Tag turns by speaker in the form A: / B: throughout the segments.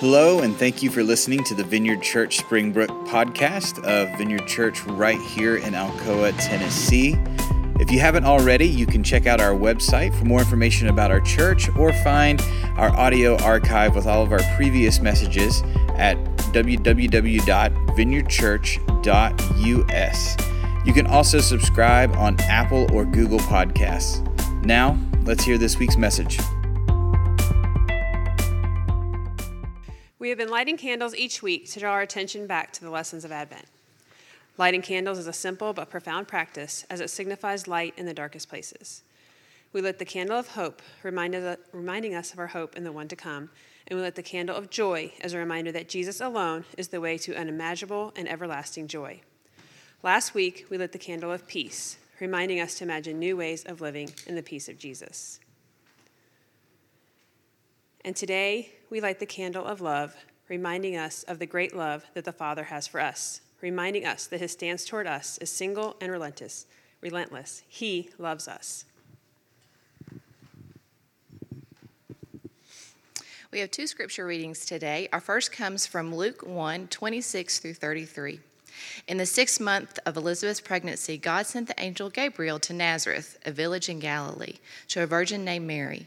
A: Hello, and thank you for listening to the Vineyard Church Springbrook podcast of Vineyard Church right here in Alcoa, Tennessee. If you haven't already, you can check out our website for more information about our church or find our audio archive with all of our previous messages at www.vineyardchurch.us. You can also subscribe on Apple or Google Podcasts. Now, let's hear this week's message.
B: We have been lighting candles each week to draw our attention back to the lessons of Advent. Lighting candles is a simple but profound practice as it signifies light in the darkest places. We lit the candle of hope, reminding us of our hope in the one to come, and we lit the candle of joy as a reminder that Jesus alone is the way to unimaginable and everlasting joy. Last week, we lit the candle of peace, reminding us to imagine new ways of living in the peace of Jesus. And today, we light the candle of love, reminding us of the great love that the Father has for us, reminding us that his stance toward us is single and relentless. Relentless. He loves us.
C: We have two scripture readings today. Our first comes from Luke 1 26 through 33. In the sixth month of Elizabeth's pregnancy, God sent the angel Gabriel to Nazareth, a village in Galilee, to a virgin named Mary.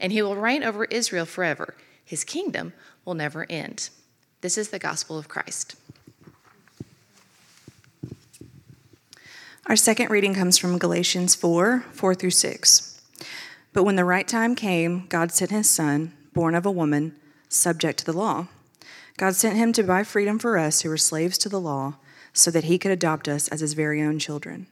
C: and he will reign over Israel forever. His kingdom will never end. This is the gospel of Christ.
D: Our second reading comes from Galatians 4 4 through 6. But when the right time came, God sent his son, born of a woman, subject to the law. God sent him to buy freedom for us who were slaves to the law, so that he could adopt us as his very own children.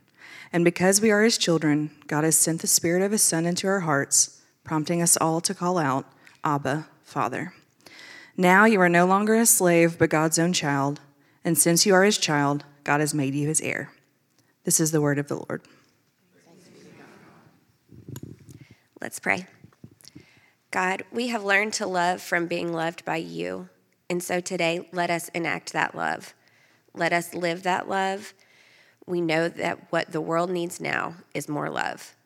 D: And because we are his children, God has sent the Spirit of his Son into our hearts prompting us all to call out, Abba, Father. Now you are no longer a slave, but God's own child, and since you are his child, God has made you his heir. This is the word of the Lord.
E: Let's pray. God, we have learned to love from being loved by you. And so today, let us enact that love. Let us live that love. We know that what the world needs now is more love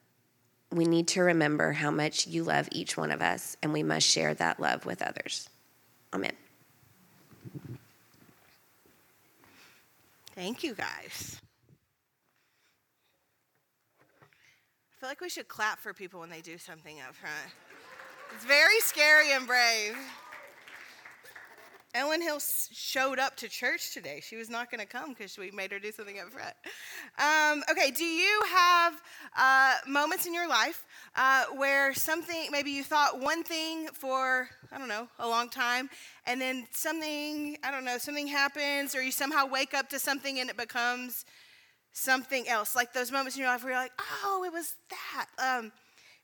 E: we need to remember how much you love each one of us, and we must share that love with others. Amen.
F: Thank you, guys. I feel like we should clap for people when they do something up front. It's very scary and brave. Ellen Hill showed up to church today. She was not going to come because we made her do something up front. Um, okay, do you have uh, moments in your life uh, where something, maybe you thought one thing for, I don't know, a long time, and then something, I don't know, something happens, or you somehow wake up to something and it becomes something else? Like those moments in your life where you're like, oh, it was that. Um,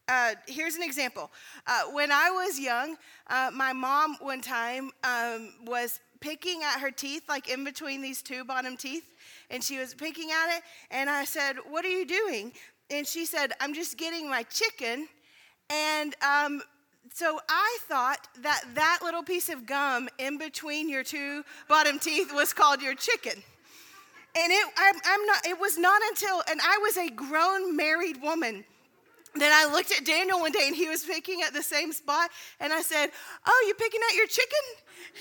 F: uh, here's an example. Uh, when I was young, uh, my mom one time um, was picking at her teeth, like in between these two bottom teeth, and she was picking at it. And I said, What are you doing? And she said, I'm just getting my chicken. And um, so I thought that that little piece of gum in between your two bottom teeth was called your chicken. And it, I'm, I'm not, it was not until, and I was a grown married woman then I looked at Daniel one day and he was picking at the same spot. And I said, Oh, you picking at your chicken?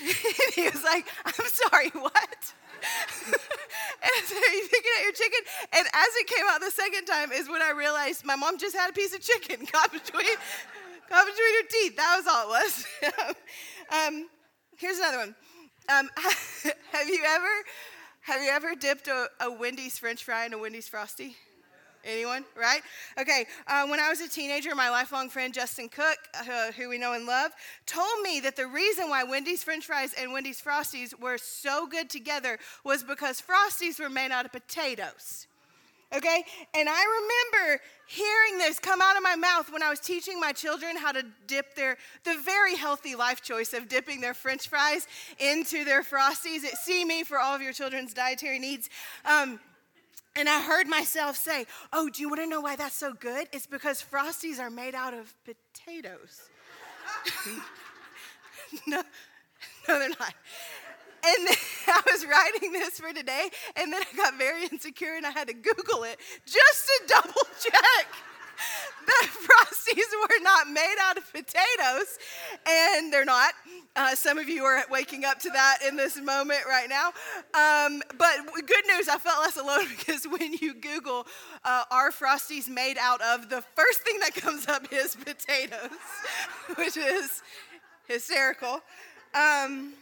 F: and he was like, I'm sorry, what? and so you picking at your chicken. And as it came out the second time, is when I realized my mom just had a piece of chicken caught between, caught between her teeth. That was all it was. um, here's another one. Um, have you ever have you ever dipped a, a Wendy's French fry in a Wendy's Frosty? Anyone? Right? Okay. Uh, when I was a teenager, my lifelong friend Justin Cook, uh, who we know and love, told me that the reason why Wendy's French fries and Wendy's Frosties were so good together was because Frosties were made out of potatoes. Okay? And I remember hearing this come out of my mouth when I was teaching my children how to dip their, the very healthy life choice of dipping their french fries into their Frosties See Me for all of your children's dietary needs. Um, and I heard myself say, Oh, do you want to know why that's so good? It's because Frosties are made out of potatoes. no, no, they're not. And I was writing this for today, and then I got very insecure and I had to Google it just to double check that Frosties were not made out of potatoes, and they're not. Uh, some of you are waking up to that in this moment right now. Um, but good news, I felt less alone because when you Google uh, are Frosties made out of, the first thing that comes up is potatoes, which is hysterical. Um,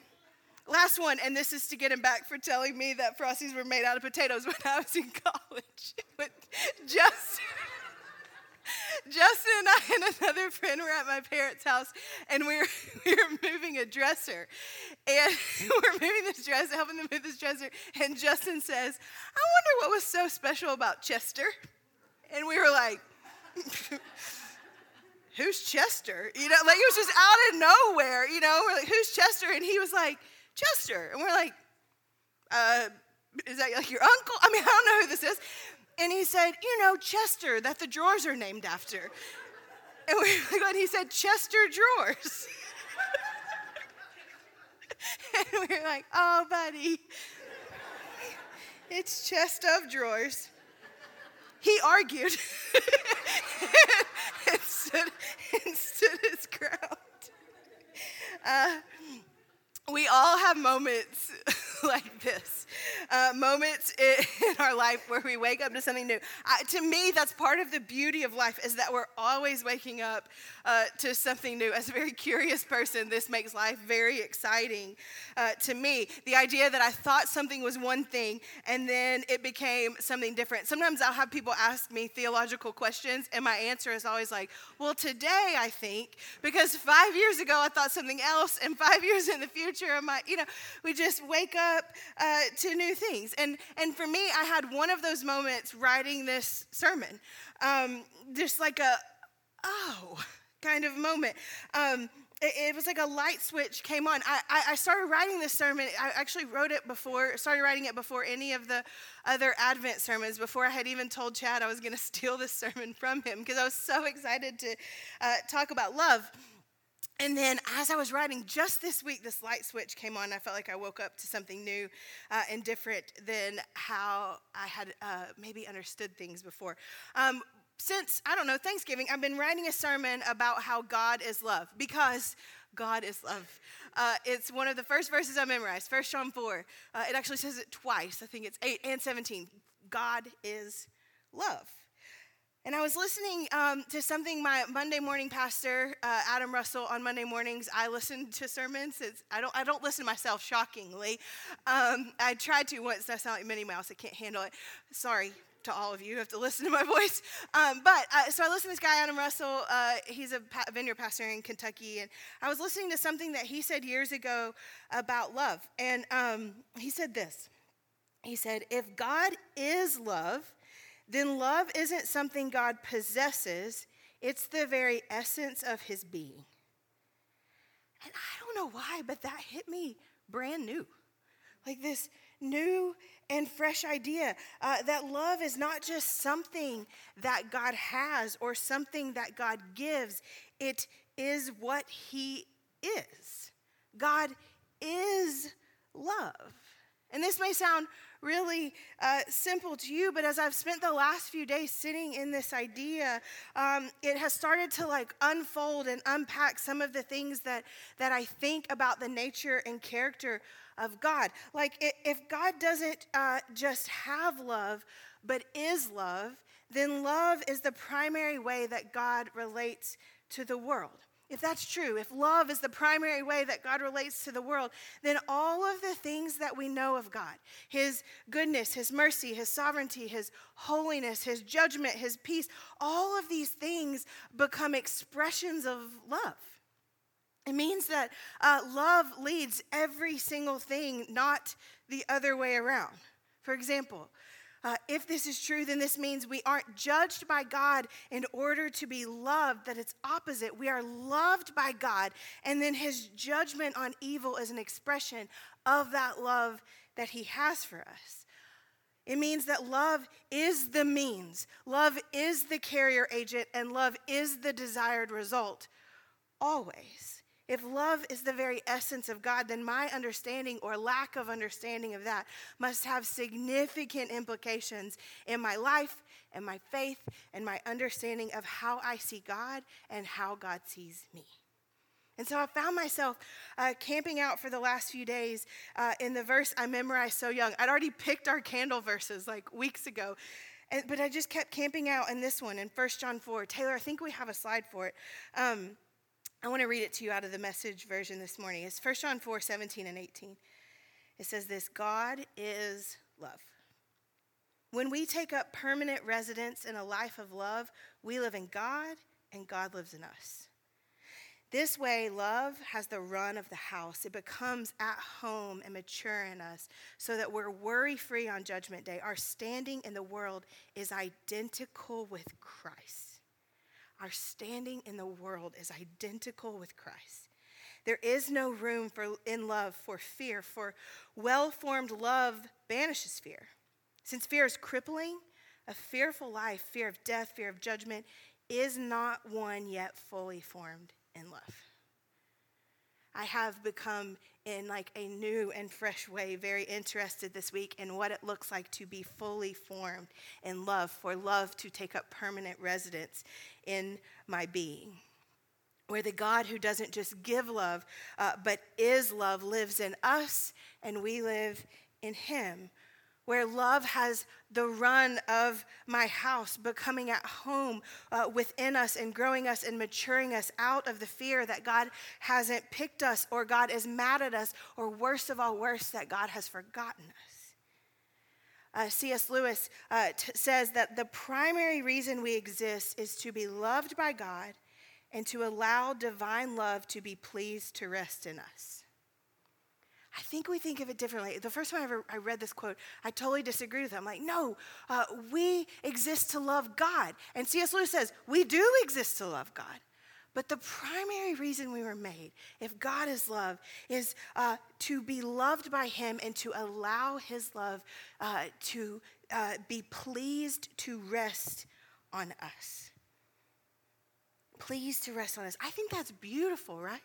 F: Last one, and this is to get him back for telling me that Frosties were made out of potatoes when I was in college just. Justin and another friend were at my parents' house, and we were, we were moving a dresser. And we're moving this dresser, helping them move this dresser. And Justin says, I wonder what was so special about Chester. And we were like, Who's Chester? You know, like it was just out of nowhere, you know, we're like, Who's Chester? And he was like, Chester. And we're like, uh, is that like your uncle? I mean, I don't know who this is. And he said, you know, Chester, that the drawers are named after. And, we, and he said, Chester drawers. and we were like, oh, buddy, it's chest of drawers. He argued and, stood, and stood his ground. Uh, we all have moments like this uh, moments in our life where we wake up to something new. I, to me that's part of the beauty of life is that we're always waking up uh, to something new. As a very curious person this makes life very exciting uh, to me. The idea that i thought something was one thing and then it became something different. Sometimes i'll have people ask me theological questions and my answer is always like well today i think because five years ago i thought something else and five years in the future i might you know. We just wake up uh, to new things. And, and for me, I had one of those moments writing this sermon, um, just like a, oh, kind of moment. Um, it, it, was like a light switch came on. I, I, I, started writing this sermon. I actually wrote it before, started writing it before any of the other Advent sermons, before I had even told Chad I was going to steal this sermon from him because I was so excited to uh, talk about love. And then, as I was writing, just this week, this light switch came on. I felt like I woke up to something new uh, and different than how I had uh, maybe understood things before. Um, since, I don't know, Thanksgiving, I've been writing a sermon about how God is love because God is love. Uh, it's one of the first verses I memorized, 1 John 4. Uh, it actually says it twice. I think it's 8 and 17. God is love. And I was listening um, to something my Monday morning pastor, uh, Adam Russell, on Monday mornings. I listen to sermons. It's, I, don't, I don't listen to myself, shockingly. Um, I tried to once. I sound like Minnie Mouse. I can't handle it. Sorry to all of you who have to listen to my voice. Um, but uh, so I listened to this guy, Adam Russell. Uh, he's a pa- vineyard pastor in Kentucky. And I was listening to something that he said years ago about love. And um, he said this He said, If God is love, then love isn't something God possesses, it's the very essence of his being. And I don't know why, but that hit me brand new. Like this new and fresh idea uh, that love is not just something that God has or something that God gives, it is what He is. God is love. And this may sound really uh, simple to you, but as I've spent the last few days sitting in this idea, um, it has started to like unfold and unpack some of the things that, that I think about the nature and character of God. Like, if God doesn't uh, just have love, but is love, then love is the primary way that God relates to the world. If that's true, if love is the primary way that God relates to the world, then all of the things that we know of God His goodness, His mercy, His sovereignty, His holiness, His judgment, His peace all of these things become expressions of love. It means that uh, love leads every single thing, not the other way around. For example, uh, if this is true, then this means we aren't judged by God in order to be loved, that it's opposite. We are loved by God, and then his judgment on evil is an expression of that love that he has for us. It means that love is the means, love is the carrier agent, and love is the desired result, always. If love is the very essence of God, then my understanding or lack of understanding of that must have significant implications in my life and my faith and my understanding of how I see God and how God sees me. And so I found myself uh, camping out for the last few days uh, in the verse I memorized so young. I'd already picked our candle verses like weeks ago, and, but I just kept camping out in this one in 1 John 4. Taylor, I think we have a slide for it. Um, I want to read it to you out of the message version this morning. It's 1 John 4 17 and 18. It says this God is love. When we take up permanent residence in a life of love, we live in God and God lives in us. This way, love has the run of the house. It becomes at home and mature in us so that we're worry free on Judgment Day. Our standing in the world is identical with Christ our standing in the world is identical with Christ. There is no room for, in love for fear, for well formed love banishes fear. Since fear is crippling, a fearful life, fear of death, fear of judgment, is not one yet fully formed in love. I have become in like a new and fresh way very interested this week in what it looks like to be fully formed in love, for love to take up permanent residence in my being. Where the God who doesn't just give love, uh, but is love, lives in us and we live in him where love has the run of my house, becoming at home uh, within us and growing us and maturing us out of the fear that God hasn't picked us or God is mad at us, or worst of all, worse, that God has forgotten us. Uh, C.S. Lewis uh, t- says that the primary reason we exist is to be loved by God and to allow divine love to be pleased to rest in us. I think we think of it differently. The first time I, ever, I read this quote, I totally disagreed with it. I'm like, no, uh, we exist to love God. And C.S. Lewis says, we do exist to love God. But the primary reason we were made, if God is love, is uh, to be loved by Him and to allow His love uh, to uh, be pleased to rest on us. Pleased to rest on us. I think that's beautiful, right?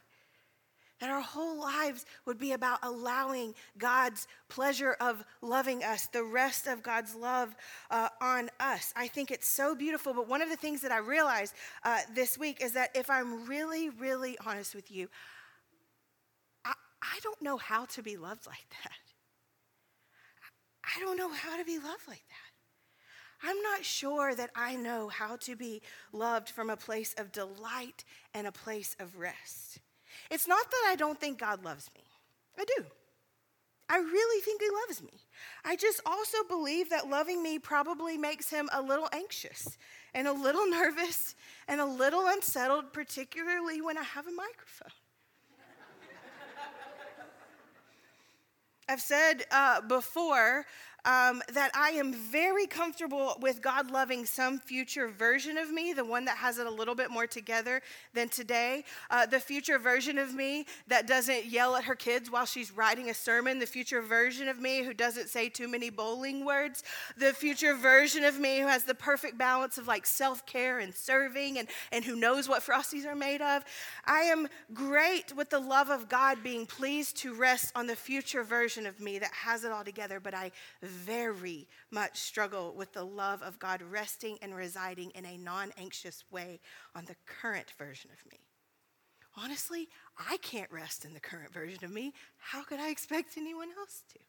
F: That our whole lives would be about allowing God's pleasure of loving us, the rest of God's love uh, on us. I think it's so beautiful. But one of the things that I realized uh, this week is that if I'm really, really honest with you, I, I don't know how to be loved like that. I don't know how to be loved like that. I'm not sure that I know how to be loved from a place of delight and a place of rest. It's not that I don't think God loves me, I do. I really think He loves me. I just also believe that loving me probably makes Him a little anxious and a little nervous and a little unsettled, particularly when I have a microphone. I've said uh, before um, that I am very comfortable with God loving some future version of me, the one that has it a little bit more together than today. Uh, the future version of me that doesn't yell at her kids while she's writing a sermon. The future version of me who doesn't say too many bowling words. The future version of me who has the perfect balance of like self care and serving and, and who knows what Frosties are made of. I am great with the love of God being pleased to rest on the future version of me that has it all together, but I very much struggle with the love of God resting and residing in a non anxious way on the current version of me. Honestly, I can't rest in the current version of me. How could I expect anyone else to?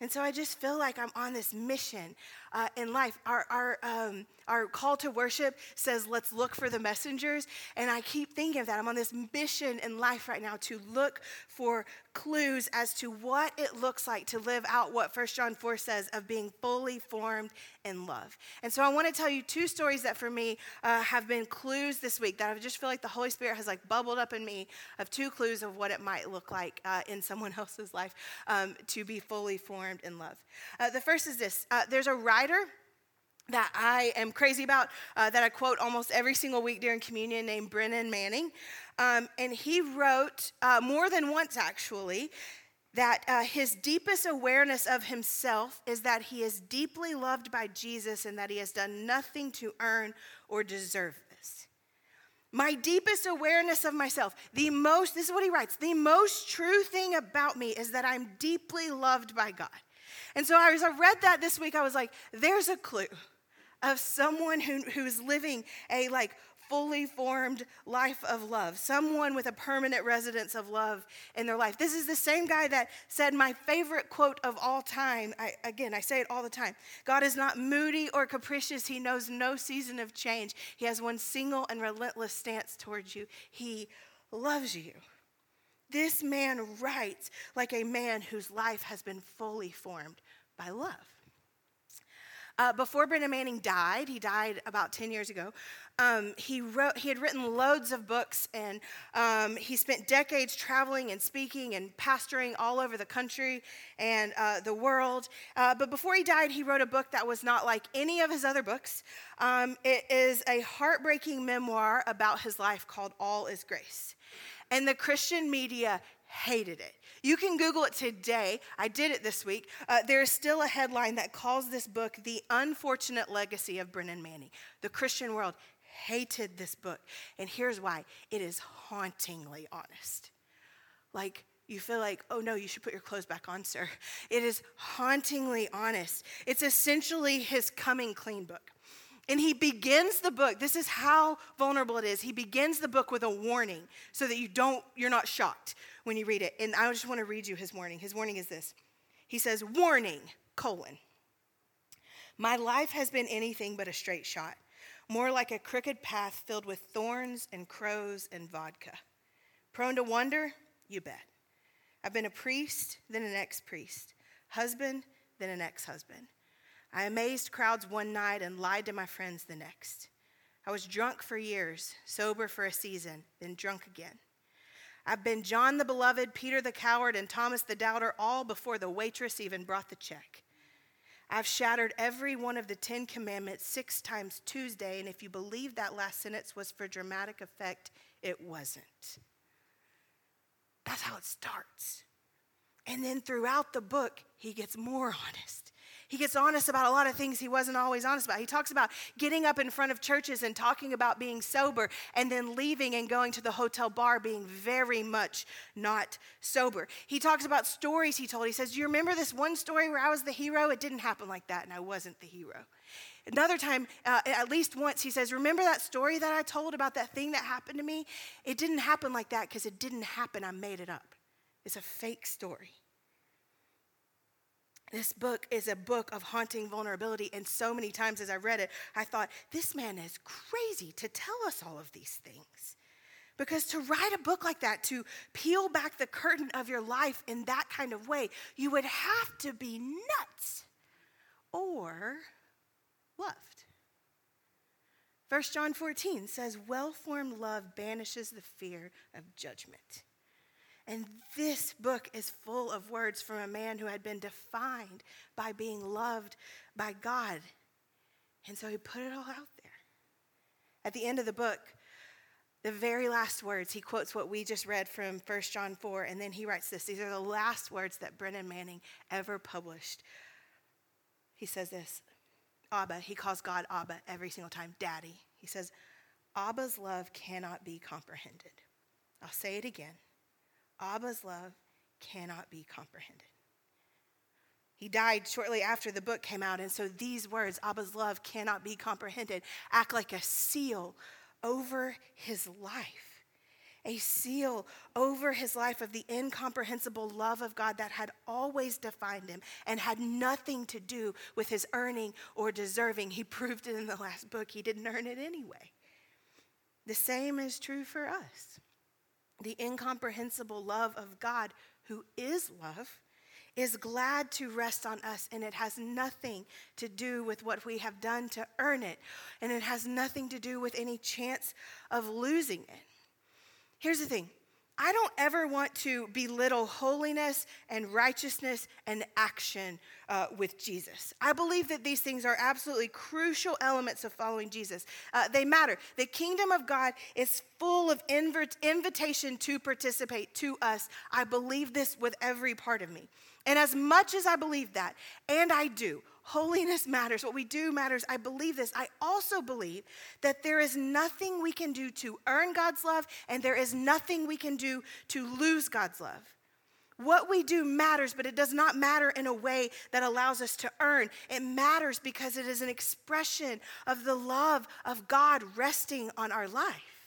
F: And so I just feel like I'm on this mission uh, in life. Our, our, um, our call to worship says, let's look for the messengers. And I keep thinking of that. I'm on this mission in life right now to look for clues as to what it looks like to live out what 1 John 4 says of being fully formed in love. And so I want to tell you two stories that for me uh, have been clues this week that I just feel like the Holy Spirit has like bubbled up in me of two clues of what it might look like uh, in someone else's life um, to be fully formed in love. Uh, the first is this uh, there's a writer that I am crazy about, uh, that I quote almost every single week during communion, named Brennan Manning. Um, and he wrote uh, more than once, actually, that uh, his deepest awareness of himself is that he is deeply loved by Jesus and that he has done nothing to earn or deserve this. My deepest awareness of myself, the most, this is what he writes, the most true thing about me is that I'm deeply loved by God. And so as I read that this week, I was like, there's a clue of someone who, who's living a like fully formed life of love, someone with a permanent residence of love in their life. This is the same guy that said my favorite quote of all time. I, again, I say it all the time God is not moody or capricious, He knows no season of change. He has one single and relentless stance towards you. He loves you. This man writes like a man whose life has been fully formed by love. Uh, before Brennan Manning died, he died about 10 years ago, um, he, wrote, he had written loads of books and um, he spent decades traveling and speaking and pastoring all over the country and uh, the world. Uh, but before he died, he wrote a book that was not like any of his other books. Um, it is a heartbreaking memoir about his life called All is Grace. And the Christian media hated it. You can Google it today. I did it this week. Uh, there is still a headline that calls this book The Unfortunate Legacy of Brennan Manning. The Christian world hated this book. And here's why it is hauntingly honest. Like, you feel like, oh no, you should put your clothes back on, sir. It is hauntingly honest. It's essentially his coming clean book. And he begins the book, this is how vulnerable it is. He begins the book with a warning so that you don't, you're not shocked when you read it. And I just want to read you his warning. His warning is this. He says, Warning, colon. My life has been anything but a straight shot, more like a crooked path filled with thorns and crows and vodka. Prone to wonder? You bet. I've been a priest, then an ex priest, husband, then an ex husband. I amazed crowds one night and lied to my friends the next. I was drunk for years, sober for a season, then drunk again. I've been John the Beloved, Peter the Coward, and Thomas the Doubter, all before the waitress even brought the check. I've shattered every one of the Ten Commandments six times Tuesday, and if you believe that last sentence was for dramatic effect, it wasn't. That's how it starts. And then throughout the book, he gets more honest. He gets honest about a lot of things he wasn't always honest about. He talks about getting up in front of churches and talking about being sober and then leaving and going to the hotel bar being very much not sober. He talks about stories he told. He says, Do you remember this one story where I was the hero? It didn't happen like that, and I wasn't the hero. Another time, uh, at least once, he says, Remember that story that I told about that thing that happened to me? It didn't happen like that because it didn't happen. I made it up. It's a fake story. This book is a book of haunting vulnerability. And so many times as I read it, I thought, this man is crazy to tell us all of these things. Because to write a book like that, to peel back the curtain of your life in that kind of way, you would have to be nuts or loved. 1 John 14 says, Well formed love banishes the fear of judgment. And this book is full of words from a man who had been defined by being loved by God. And so he put it all out there. At the end of the book, the very last words, he quotes what we just read from 1 John 4, and then he writes this. These are the last words that Brennan Manning ever published. He says this Abba, he calls God Abba every single time, Daddy. He says, Abba's love cannot be comprehended. I'll say it again. Abba's love cannot be comprehended. He died shortly after the book came out, and so these words, Abba's love cannot be comprehended, act like a seal over his life. a seal over his life of the incomprehensible love of God that had always defined him and had nothing to do with his earning or deserving. He proved it in the last book. He didn't earn it anyway. The same is true for us. The incomprehensible love of God, who is love, is glad to rest on us, and it has nothing to do with what we have done to earn it, and it has nothing to do with any chance of losing it. Here's the thing I don't ever want to belittle holiness and righteousness and action uh, with Jesus. I believe that these things are absolutely crucial elements of following Jesus. Uh, they matter. The kingdom of God is full of inv- invitation to participate to us. I believe this with every part of me. And as much as I believe that, and I do, holiness matters, what we do matters, I believe this. I also believe that there is nothing we can do to earn God's love, and there is nothing we can do to lose God's love. What we do matters, but it does not matter in a way that allows us to earn. It matters because it is an expression of the love of God resting on our life.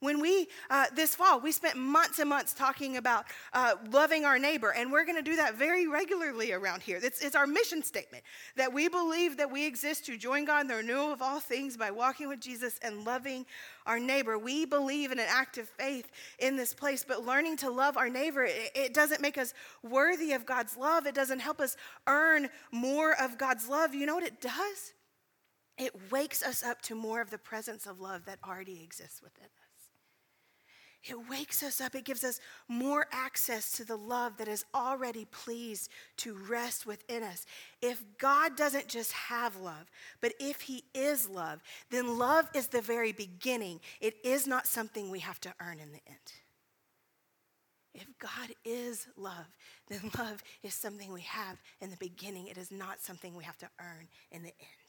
F: When we, uh, this fall, we spent months and months talking about uh, loving our neighbor, and we're going to do that very regularly around here. It's, it's, our mission statement that we believe that we exist to join God in the renewal of all things by walking with Jesus and loving our neighbor. We believe in an act of faith in this place, but learning to love our neighbor, it, it doesn't make us worthy of God's love. It doesn't help us earn more of God's love. You know what it does? It wakes us up to more of the presence of love that already exists within us. It wakes us up. It gives us more access to the love that is already pleased to rest within us. If God doesn't just have love, but if He is love, then love is the very beginning. It is not something we have to earn in the end. If God is love, then love is something we have in the beginning. It is not something we have to earn in the end.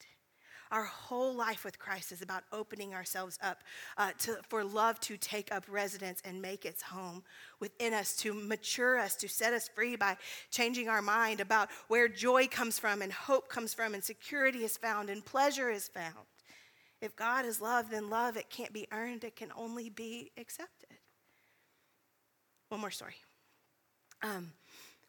F: Our whole life with Christ is about opening ourselves up uh, to, for love to take up residence and make its home within us, to mature us, to set us free by changing our mind about where joy comes from and hope comes from and security is found and pleasure is found. If God is love, then love, it can't be earned, it can only be accepted. One more story. Um,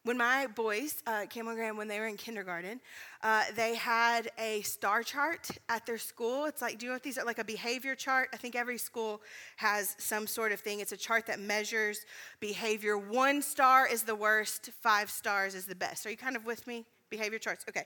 F: when my boys, uh, Cam and Graham, when they were in kindergarten, uh, they had a star chart at their school. It's like, do you know what these are? Like a behavior chart. I think every school has some sort of thing. It's a chart that measures behavior. One star is the worst, five stars is the best. Are you kind of with me? Behavior charts. Okay.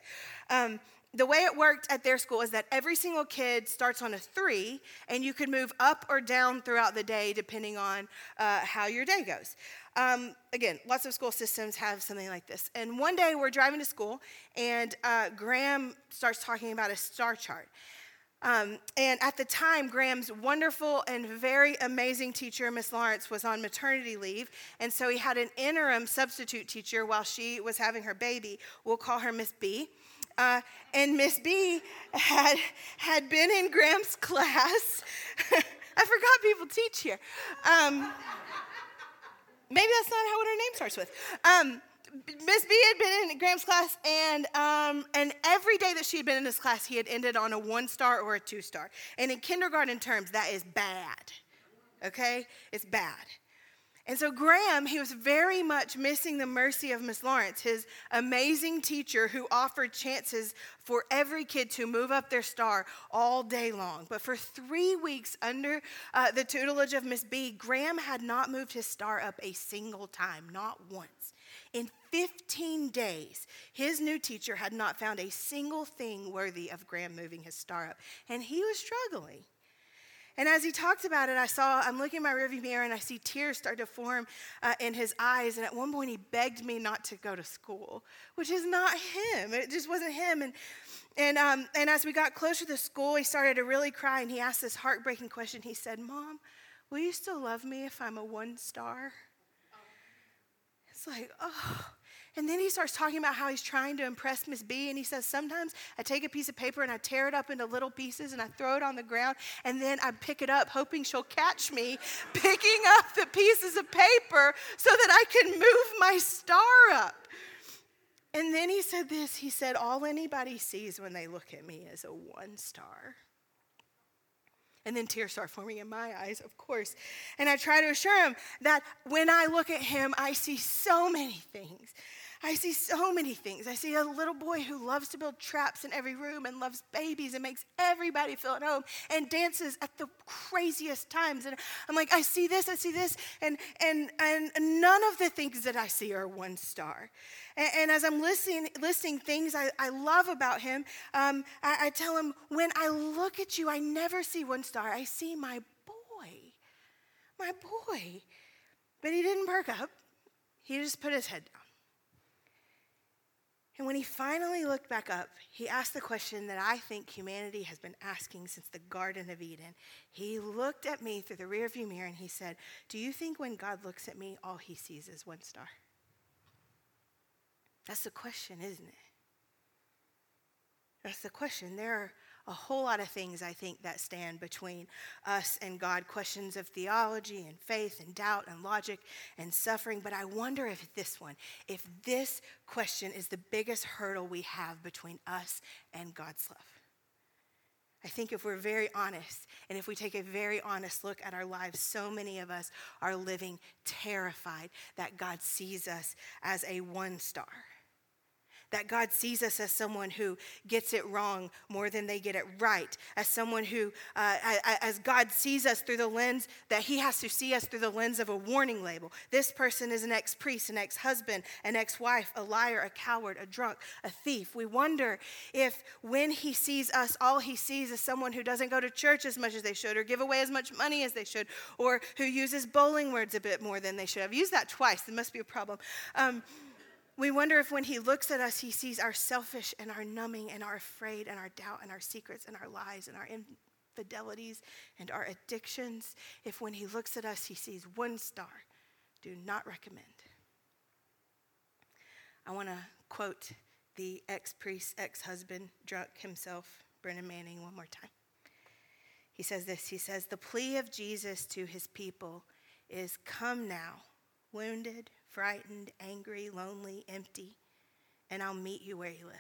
F: Um, the way it worked at their school is that every single kid starts on a three, and you could move up or down throughout the day depending on uh, how your day goes. Um, again, lots of school systems have something like this. And one day we're driving to school, and uh, Graham starts talking about a star chart. Um, and at the time, Graham's wonderful and very amazing teacher, Miss Lawrence, was on maternity leave. And so he had an interim substitute teacher while she was having her baby. We'll call her Miss B. Uh, and Miss B had, had been in Graham's class. I forgot people teach here. Um, maybe that's not how what her name starts with. Um, Miss B had been in Graham's class, and um, and every day that she had been in this class, he had ended on a one star or a two star. And in kindergarten terms, that is bad. Okay, it's bad. And so Graham, he was very much missing the mercy of Miss Lawrence, his amazing teacher who offered chances for every kid to move up their star all day long. But for three weeks under uh, the tutelage of Miss B, Graham had not moved his star up a single time, not once. In 15 days, his new teacher had not found a single thing worthy of Graham moving his star up, and he was struggling. And as he talked about it, I saw, I'm looking in my rearview mirror and I see tears start to form uh, in his eyes. And at one point, he begged me not to go to school, which is not him. It just wasn't him. And, and, um, and as we got closer to school, he started to really cry and he asked this heartbreaking question. He said, Mom, will you still love me if I'm a one star? It's like, oh. And then he starts talking about how he's trying to impress Miss B. And he says, Sometimes I take a piece of paper and I tear it up into little pieces and I throw it on the ground. And then I pick it up, hoping she'll catch me picking up the pieces of paper so that I can move my star up. And then he said this he said, All anybody sees when they look at me is a one star. And then tears start forming in my eyes, of course. And I try to assure him that when I look at him, I see so many things. I see so many things. I see a little boy who loves to build traps in every room and loves babies and makes everybody feel at home and dances at the craziest times. And I'm like, I see this, I see this, and and and none of the things that I see are one star. And, and as I'm listening, listing things I, I love about him, um, I, I tell him, when I look at you, I never see one star. I see my boy, my boy. But he didn't perk up. He just put his head down. And when he finally looked back up, he asked the question that I think humanity has been asking since the Garden of Eden. He looked at me through the rearview mirror and he said, Do you think when God looks at me, all he sees is one star? That's the question, isn't it? That's the question. There are a whole lot of things, I think, that stand between us and God questions of theology and faith and doubt and logic and suffering. But I wonder if this one, if this question is the biggest hurdle we have between us and God's love. I think if we're very honest and if we take a very honest look at our lives, so many of us are living terrified that God sees us as a one star that God sees us as someone who gets it wrong more than they get it right, as someone who, uh, as God sees us through the lens, that He has to see us through the lens of a warning label. This person is an ex priest, an ex husband, an ex wife, a liar, a coward, a drunk, a thief. We wonder if when He sees us, all He sees is someone who doesn't go to church as much as they should, or give away as much money as they should, or who uses bowling words a bit more than they should. I've used that twice, there must be a problem. Um, we wonder if when he looks at us, he sees our selfish and our numbing and our afraid and our doubt and our secrets and our lies and our infidelities and our addictions. If when he looks at us, he sees one star, do not recommend. I want to quote the ex priest, ex husband, drunk himself, Brennan Manning, one more time. He says this He says, The plea of Jesus to his people is come now, wounded, frightened, angry, lonely, empty, and I'll meet you where you live.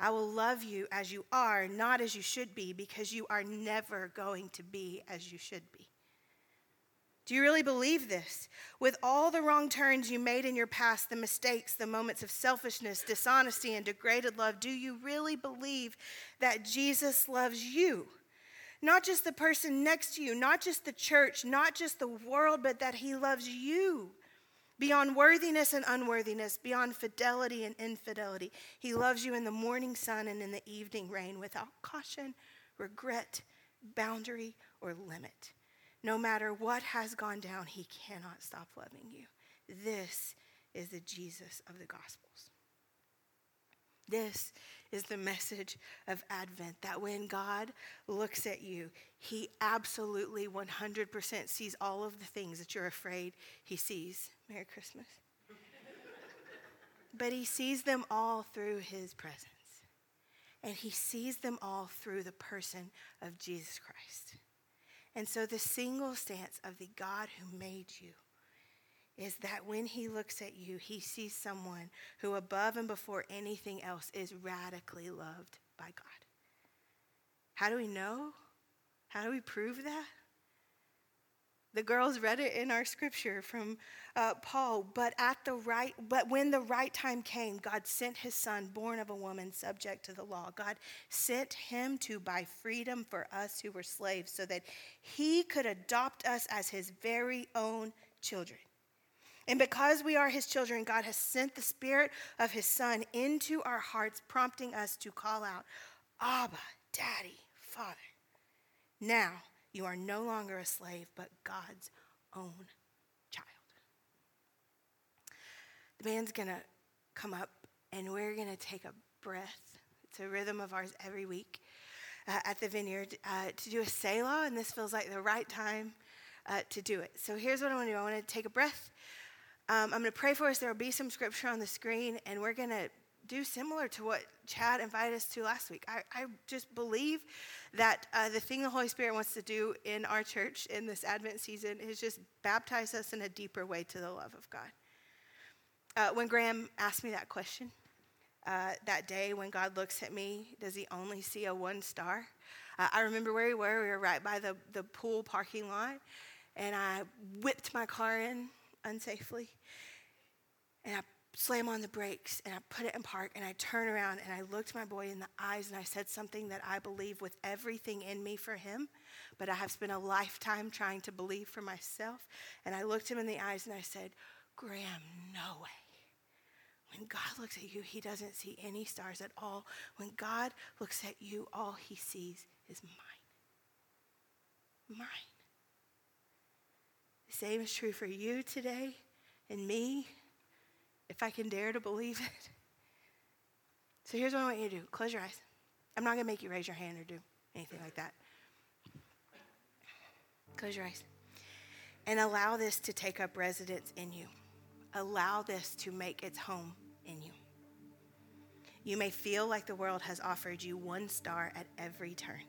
F: I will love you as you are, not as you should be, because you are never going to be as you should be. Do you really believe this? With all the wrong turns you made in your past, the mistakes, the moments of selfishness, dishonesty, and degraded love, do you really believe that Jesus loves you? Not just the person next to you, not just the church, not just the world, but that he loves you beyond worthiness and unworthiness, beyond fidelity and infidelity. He loves you in the morning sun and in the evening rain without caution, regret, boundary, or limit. No matter what has gone down, he cannot stop loving you. This is the Jesus of the Gospels. This is the message of Advent that when God looks at you, he absolutely 100% sees all of the things that you're afraid he sees. Merry Christmas. but he sees them all through his presence. And he sees them all through the person of Jesus Christ. And so the single stance of the God who made you is that when he looks at you, he sees someone who, above and before anything else, is radically loved by God. How do we know? How do we prove that? The girls read it in our scripture from uh, Paul. But at the right, but when the right time came, God sent His Son, born of a woman, subject to the law. God sent Him to buy freedom for us who were slaves, so that He could adopt us as His very own children. And because we are his children, God has sent the Spirit of his Son into our hearts, prompting us to call out, Abba, Daddy, Father. Now you are no longer a slave, but God's own child. The band's going to come up and we're going to take a breath. It's a rhythm of ours every week uh, at the vineyard uh, to do a Selah, and this feels like the right time uh, to do it. So here's what I want to do I want to take a breath. Um, I'm going to pray for us. There will be some scripture on the screen, and we're going to do similar to what Chad invited us to last week. I, I just believe that uh, the thing the Holy Spirit wants to do in our church in this Advent season is just baptize us in a deeper way to the love of God. Uh, when Graham asked me that question, uh, that day when God looks at me, does he only see a one star? Uh, I remember where we were. We were right by the, the pool parking lot, and I whipped my car in unsafely, and I slam on the brakes and I put it in park and I turn around and I looked my boy in the eyes and I said something that I believe with everything in me for him, but I have spent a lifetime trying to believe for myself. And I looked him in the eyes and I said, Graham, no way. When God looks at you, he doesn't see any stars at all. When God looks at you, all he sees is mine. Mine. The same is true for you today and me if I can dare to believe it. So here's what I want you to do close your eyes. I'm not going to make you raise your hand or do anything like that. Close your eyes. And allow this to take up residence in you. Allow this to make its home in you. You may feel like the world has offered you one star at every turn.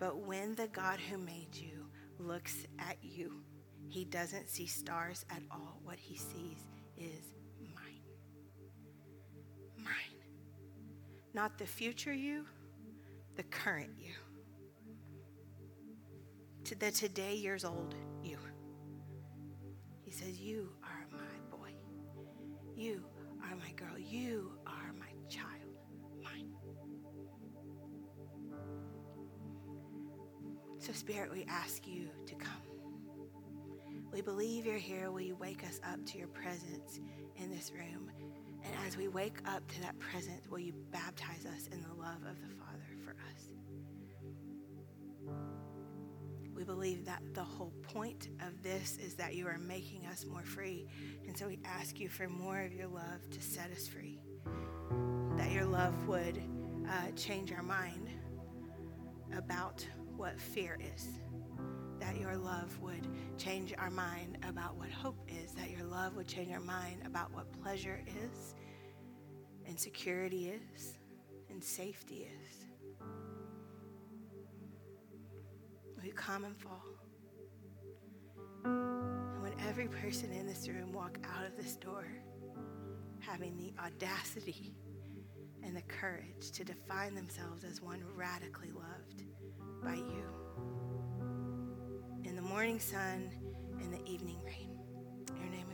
F: But when the God who made you looks at you, he doesn't see stars at all. What he sees is Not the future you, the current you. To the today years old you. He says, You are my boy. You are my girl. You are my child, mine. So, Spirit, we ask you to come. We believe you're here. Will you wake us up to your presence in this room? And as we wake up to that presence, will you baptize us in the love of the Father for us? We believe that the whole point of this is that you are making us more free. And so we ask you for more of your love to set us free. That your love would uh, change our mind about what fear is that your love would change our mind about what hope is, that your love would change our mind about what pleasure is, and security is, and safety is. We come and fall. And when every person in this room walk out of this door having the audacity and the courage to define themselves as one radically loved by you in the morning sun and the evening rain. In your name